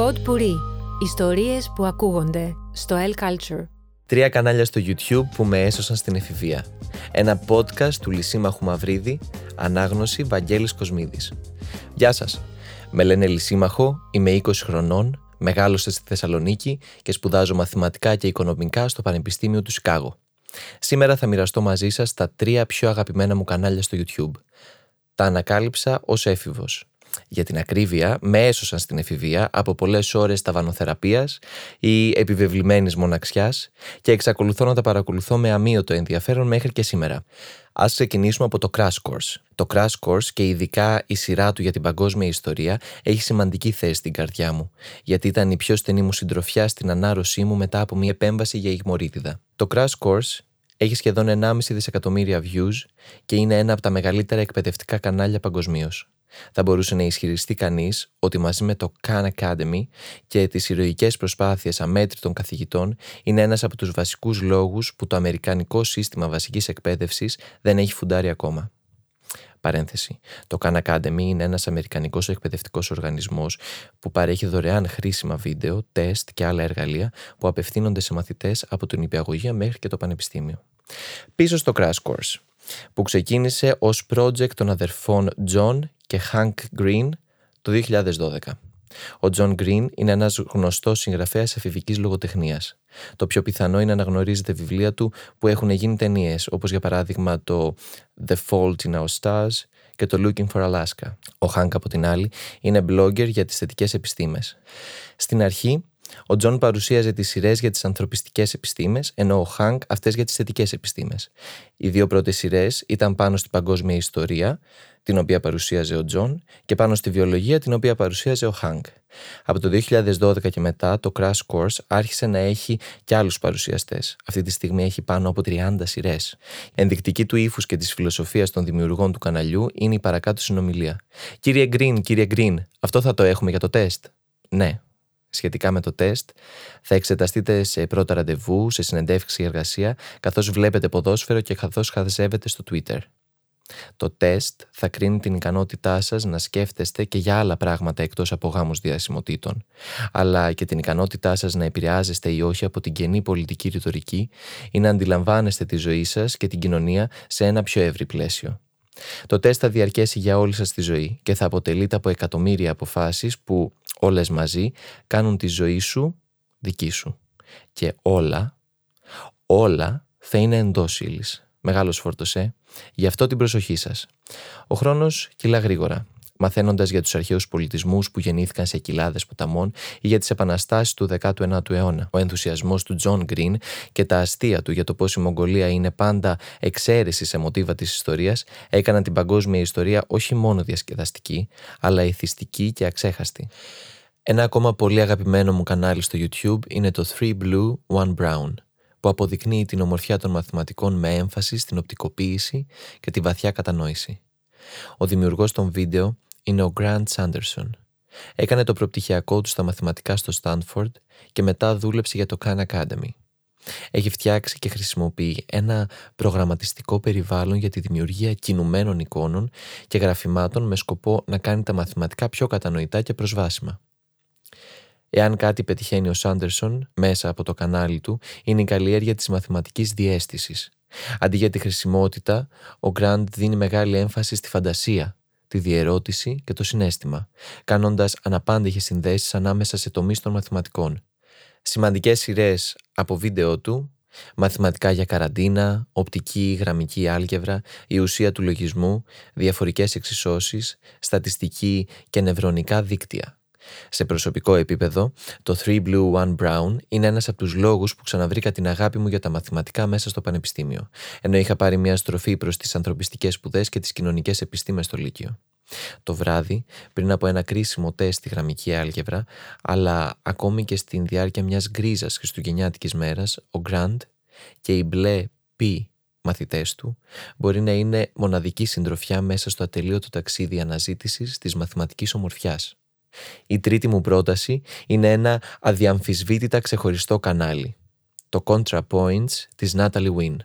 Pod Puri. Ιστορίες που ακούγονται στο El Culture. Τρία κανάλια στο YouTube που με έσωσαν στην εφηβεία. Ένα podcast του Λυσίμαχου Μαυρίδη, ανάγνωση Βαγγέλης Κοσμίδης. Γεια σας. Με λένε Λυσίμαχο, είμαι 20 χρονών, μεγάλωσα στη Θεσσαλονίκη και σπουδάζω μαθηματικά και οικονομικά στο Πανεπιστήμιο του Σικάγο. Σήμερα θα μοιραστώ μαζί σας τα τρία πιο αγαπημένα μου κανάλια στο YouTube. Τα ανακάλυψα ως έφηβος για την ακρίβεια, με έσωσαν στην εφηβεία από πολλές ώρες ταβανοθεραπείας ή επιβεβλημένης μοναξιάς και εξακολουθώ να τα παρακολουθώ με αμύωτο ενδιαφέρον μέχρι και σήμερα. Ας ξεκινήσουμε από το Crash Course. Το Crash Course και ειδικά η σειρά του για την παγκόσμια ιστορία έχει σημαντική θέση στην καρδιά μου, γιατί ήταν η πιο στενή μου συντροφιά στην ανάρρωσή μου μετά από μια επέμβαση για ηγμορίτιδα. Το Crash Course έχει σχεδόν 1,5 δισεκατομμύρια views και είναι ένα από τα μεγαλύτερα εκπαιδευτικά κανάλια παγκοσμίως θα μπορούσε να ισχυριστεί κανείς ότι μαζί με το Khan Academy και τις ηρωικές προσπάθειες αμέτρητων καθηγητών είναι ένας από τους βασικούς λόγους που το Αμερικανικό σύστημα βασικής εκπαίδευσης δεν έχει φουντάρει ακόμα. Παρένθεση. Το Khan Academy είναι ένας αμερικανικός εκπαιδευτικός οργανισμός που παρέχει δωρεάν χρήσιμα βίντεο, τεστ και άλλα εργαλεία που απευθύνονται σε μαθητές από την υπηαγωγία μέχρι και το πανεπιστήμιο. Πίσω στο Crash Course που ξεκίνησε ως project των αδερφών John και Hank Green το 2012. Ο John Green είναι ένας γνωστός συγγραφέας εφηβικής λογοτεχνίας. Το πιο πιθανό είναι να γνωρίζετε βιβλία του που έχουν γίνει ταινίες, όπως για παράδειγμα το The Fault in Our Stars και το Looking for Alaska. Ο Hank από την άλλη είναι blogger για τις θετικές επιστήμες. Στην αρχή ο Τζον παρουσίαζε τις σειρές για τις ανθρωπιστικές επιστήμες, ενώ ο Χάνκ αυτές για τις θετικές επιστήμες. Οι δύο πρώτες σειρές ήταν πάνω στην παγκόσμια ιστορία, την οποία παρουσίαζε ο Τζον, και πάνω στη βιολογία, την οποία παρουσίαζε ο Χάνκ. Από το 2012 και μετά, το Crash Course άρχισε να έχει και άλλους παρουσιαστές. Αυτή τη στιγμή έχει πάνω από 30 σειρές. Ενδεικτική του ύφους και της φιλοσοφίας των δημιουργών του καναλιού είναι η παρακάτω συνομιλία. Κύριε Γκριν, κύριε Γκριν, αυτό θα το έχουμε για το τεστ. Ναι, σχετικά με το τεστ, θα εξεταστείτε σε πρώτα ραντεβού, σε συνεντεύξη εργασία, καθώς βλέπετε ποδόσφαιρο και καθώς χαζεύετε στο Twitter. Το τεστ θα κρίνει την ικανότητά σας να σκέφτεστε και για άλλα πράγματα εκτός από γάμους διασημοτήτων, αλλά και την ικανότητά σας να επηρεάζεστε ή όχι από την κενή πολιτική ρητορική ή να αντιλαμβάνεστε τη ζωή σας και την κοινωνία σε ένα πιο εύρυ πλαίσιο. Το τεστ θα διαρκέσει για όλη σας τη ζωή και θα αποτελείται από εκατομμύρια αποφάσεις που όλες μαζί κάνουν τη ζωή σου δική σου. Και όλα, όλα θα είναι εντός ύλης. Μεγάλος φόρτος, ε. Γι' αυτό την προσοχή σας. Ο χρόνος κυλά γρήγορα μαθαίνοντας για τους αρχαίους πολιτισμούς που γεννήθηκαν σε κοιλάδες ποταμών ή για τις επαναστάσεις του 19ου αιώνα. Ο ενθουσιασμός του Τζον Γκριν και τα αστεία του για το πώς η Μογγολία είναι πάντα εξαίρεση σε μοτίβα της ιστορίας έκαναν την παγκόσμια ιστορία όχι μόνο διασκεδαστική, αλλά ηθιστική και αξέχαστη. Ένα ακόμα πολύ αγαπημένο μου κανάλι στο YouTube είναι το 3 Blue, 1 Brown που αποδεικνύει την ομορφιά των μαθηματικών με έμφαση στην οπτικοποίηση και τη βαθιά κατανόηση. Ο δημιουργός των βίντεο είναι ο Grant Sanderson. Έκανε το προπτυχιακό του στα μαθηματικά στο Stanford και μετά δούλεψε για το Khan Academy. Έχει φτιάξει και χρησιμοποιεί ένα προγραμματιστικό περιβάλλον για τη δημιουργία κινουμένων εικόνων και γραφημάτων με σκοπό να κάνει τα μαθηματικά πιο κατανοητά και προσβάσιμα. Εάν κάτι πετυχαίνει ο Σάντερσον μέσα από το κανάλι του, είναι η καλλιέργεια της μαθηματικής διέστησης. Αντί για τη χρησιμότητα, ο Γκραντ δίνει μεγάλη έμφαση στη φαντασία, τη διερώτηση και το συνέστημα, κάνοντας αναπάντηχες συνδέσεις ανάμεσα σε τομείς των μαθηματικών. Σημαντικές σειρές από βίντεο του, μαθηματικά για καραντίνα, οπτική γραμμική άλγευρα, η ουσία του λογισμού, διαφορικές εξισώσεις, στατιστική και νευρονικά δίκτυα. Σε προσωπικό επίπεδο, το 3 Blue, 1 Brown είναι ένας από τους λόγους που ξαναβρήκα την αγάπη μου για τα μαθηματικά μέσα στο πανεπιστήμιο, ενώ είχα πάρει μια στροφή προς τις ανθρωπιστικές σπουδές και τις κοινωνικές επιστήμες στο Λύκειο. Το βράδυ, πριν από ένα κρίσιμο τεστ στη γραμμική άλγευρα, αλλά ακόμη και στην διάρκεια μιας γκρίζας χριστουγεννιάτικης μέρας, ο Γκραντ και οι μπλε π μαθητές του μπορεί να είναι μοναδική συντροφιά μέσα στο ατελείωτο ταξίδι αναζήτησης της μαθηματικής ομορφιάς. Η τρίτη μου πρόταση είναι ένα αδιαμφισβήτητα ξεχωριστό κανάλι. Το ContraPoints της Natalie Wynn.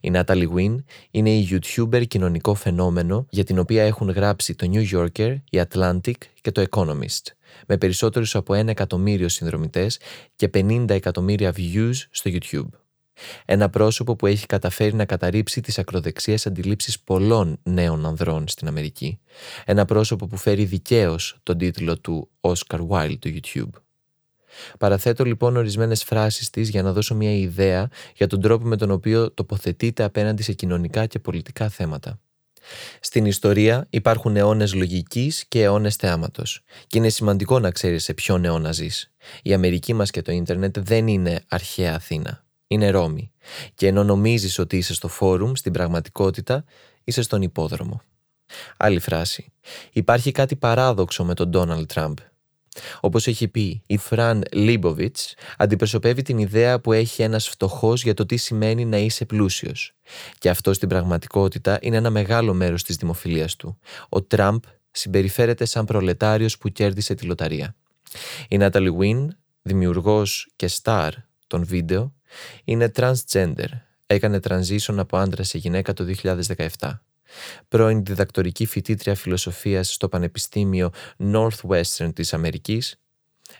Η Natalie Wynn είναι η YouTuber κοινωνικό φαινόμενο για την οποία έχουν γράψει το New Yorker, η Atlantic και το Economist, με περισσότερους από ένα εκατομμύριο συνδρομητές και 50 εκατομμύρια views στο YouTube. Ένα πρόσωπο που έχει καταφέρει να καταρρύψει τις ακροδεξίες αντιλήψεις πολλών νέων ανδρών στην Αμερική. Ένα πρόσωπο που φέρει δικαίως τον τίτλο του Oscar Wilde του YouTube. Παραθέτω λοιπόν ορισμένες φράσεις της για να δώσω μια ιδέα για τον τρόπο με τον οποίο τοποθετείται απέναντι σε κοινωνικά και πολιτικά θέματα. Στην ιστορία υπάρχουν αιώνες λογικής και αιώνες θεάματος, και είναι σημαντικό να ξέρεις σε ποιον αιώνα ζεις. Η Αμερική μας και το ίντερνετ δεν είναι αρχαία Αθήνα. Είναι Ρώμη. Και ενώ νομίζεις ότι είσαι στο φόρουμ, στην πραγματικότητα είσαι στον ιππόδρομο. Άλλη φράση. Υπάρχει κάτι παράδοξο με τον Ντόναλτ Τραμπ Όπως έχει πει, η Φραν Λίμποβιτς αντιπροσωπεύει την ιδέα που έχει ένας φτωχός για το τι σημαίνει να είσαι πλούσιος. Και αυτό στην πραγματικότητα είναι ένα μεγάλο μέρος της δημοφιλίας του. Ο Τραμπ συμπεριφέρεται σαν προλετάριος που κέρδισε τη λοταρία. Η Νάταλι Βιν, δημιουργός και star των βίντεο, είναι transgender. Έκανε transition από άντρα σε γυναίκα το 2017 πρώην διδακτορική φοιτήτρια φιλοσοφίας στο Πανεπιστήμιο Northwestern της Αμερικής,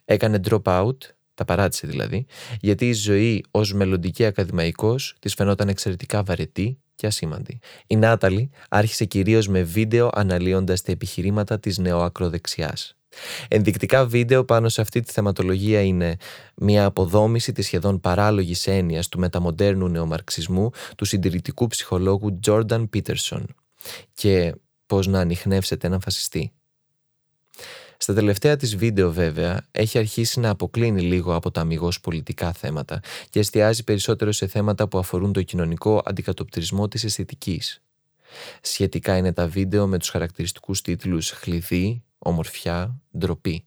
έκανε drop out, τα παράτησε δηλαδή, γιατί η ζωή ως μελλοντική ακαδημαϊκός της φαινόταν εξαιρετικά βαρετή και ασήμαντη. Η Νάταλη άρχισε κυρίως με βίντεο αναλύοντας τα επιχειρήματα της νεοακροδεξιάς. Ενδεικτικά βίντεο πάνω σε αυτή τη θεματολογία είναι μια αποδόμηση της σχεδόν παράλογης έννοιας του μεταμοντέρνου νεομαρξισμού του συντηρητικού ψυχολόγου Jordan Peterson και πώς να ανοιχνεύσετε έναν φασιστή. Στα τελευταία της βίντεο βέβαια έχει αρχίσει να αποκλίνει λίγο από τα αμυγός πολιτικά θέματα και εστιάζει περισσότερο σε θέματα που αφορούν το κοινωνικό αντικατοπτρισμό της αισθητικής. Σχετικά είναι τα βίντεο με τους χαρακτηριστικούς τίτλους «Χλειδί», «Ομορφιά», «Ντροπή».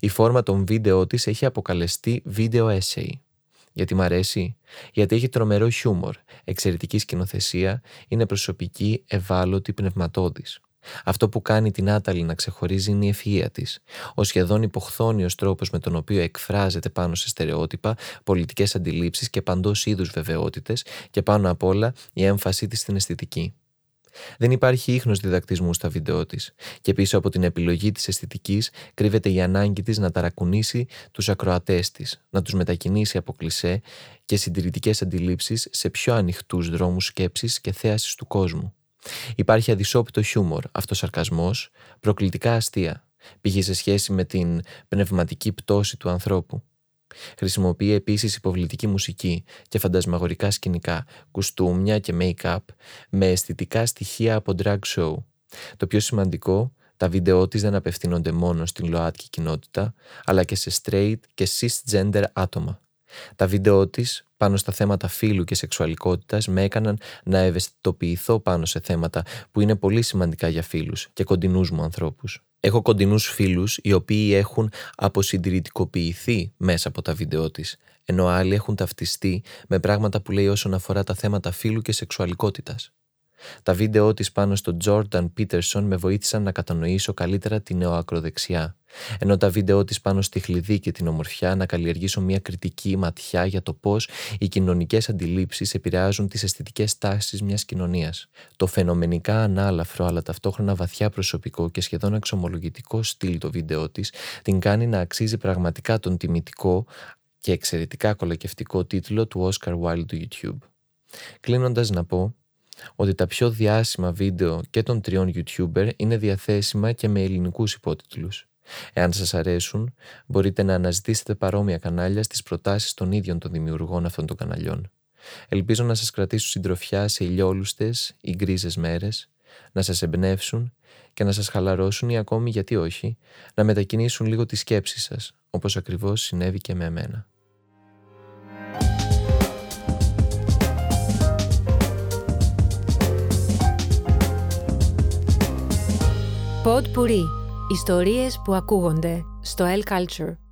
Η φόρμα των βίντεο της έχει αποκαλεστεί βίντεο essay. Γιατί μ' αρέσει, γιατί έχει τρομερό χιούμορ, εξαιρετική σκηνοθεσία, είναι προσωπική, ευάλωτη, πνευματώδης. Αυτό που κάνει την Άταλη να ξεχωρίζει είναι η ευφυΐα της. Ο σχεδόν υποχθόνιος τρόπος με τον οποίο εκφράζεται πάνω σε στερεότυπα, πολιτικές αντιλήψεις και παντός είδους βεβαιότητες και πάνω απ' όλα η έμφασή της στην αισθητική. Δεν υπάρχει ίχνος διδακτισμού στα βίντεο της και πίσω από την επιλογή της αισθητικής κρύβεται η ανάγκη της να ταρακουνήσει τους ακροατές της, να τους μετακινήσει από κλισέ και συντηρητικές αντιλήψεις σε πιο ανοιχτούς δρόμους σκέψης και θέασης του κόσμου. Υπάρχει αδυσόπιτο χιούμορ, αυτοσαρκασμός, προκλητικά αστεία, π.χ. σε σχέση με την πνευματική πτώση του ανθρώπου. Χρησιμοποιεί επίσης υποβλητική μουσική και φαντασμαγορικά σκηνικά, κουστούμια και make-up με αισθητικά στοιχεία από drag show. Το πιο σημαντικό, τα βίντεό της δεν απευθύνονται μόνο στην ΛΟΑΤΚΙ κοινότητα, αλλά και σε straight και cisgender άτομα. Τα βίντεό της πάνω στα θέματα φύλου και σεξουαλικότητας με έκαναν να ευαισθητοποιηθώ πάνω σε θέματα που είναι πολύ σημαντικά για φίλους και κοντινούς μου ανθρώπους. Έχω κοντινούς φίλους οι οποίοι έχουν αποσυντηρητικοποιηθεί μέσα από τα βίντεο της, ενώ άλλοι έχουν ταυτιστεί με πράγματα που λέει όσον αφορά τα θέματα φύλου και σεξουαλικότητας. Τα βίντεο της πάνω στο Jordan Peterson με βοήθησαν να κατανοήσω καλύτερα την νεοακροδεξιά, ενώ τα βίντεο της πάνω στη χλειδί και την ομορφιά να καλλιεργήσω μια κριτική ματιά για το πώς οι κοινωνικές αντιλήψεις επηρεάζουν τις αισθητικές τάσεις μιας κοινωνίας. Το φαινομενικά ανάλαφρο αλλά ταυτόχρονα βαθιά προσωπικό και σχεδόν εξομολογητικό στυλ το βίντεο της την κάνει να αξίζει πραγματικά τον τιμητικό και εξαιρετικά κολακευτικό τίτλο του Oscar Wilde του YouTube. Κλείνοντας να πω ότι τα πιο διάσημα βίντεο και των τριών YouTuber είναι διαθέσιμα και με ελληνικούς υπότιτλους. Εάν σας αρέσουν, μπορείτε να αναζητήσετε παρόμοια κανάλια στις προτάσεις των ίδιων των δημιουργών αυτών των καναλιών. Ελπίζω να σας κρατήσουν συντροφιά σε ηλιόλουστες ή γκρίζες μέρες, να σας εμπνεύσουν και να σας χαλαρώσουν ή ακόμη γιατί όχι, να μετακινήσουν λίγο τη σκέψη σας, όπως ακριβώς συνέβη και με εμένα. Pod Puri. Ιστορίες που ακούγονται στο El Culture.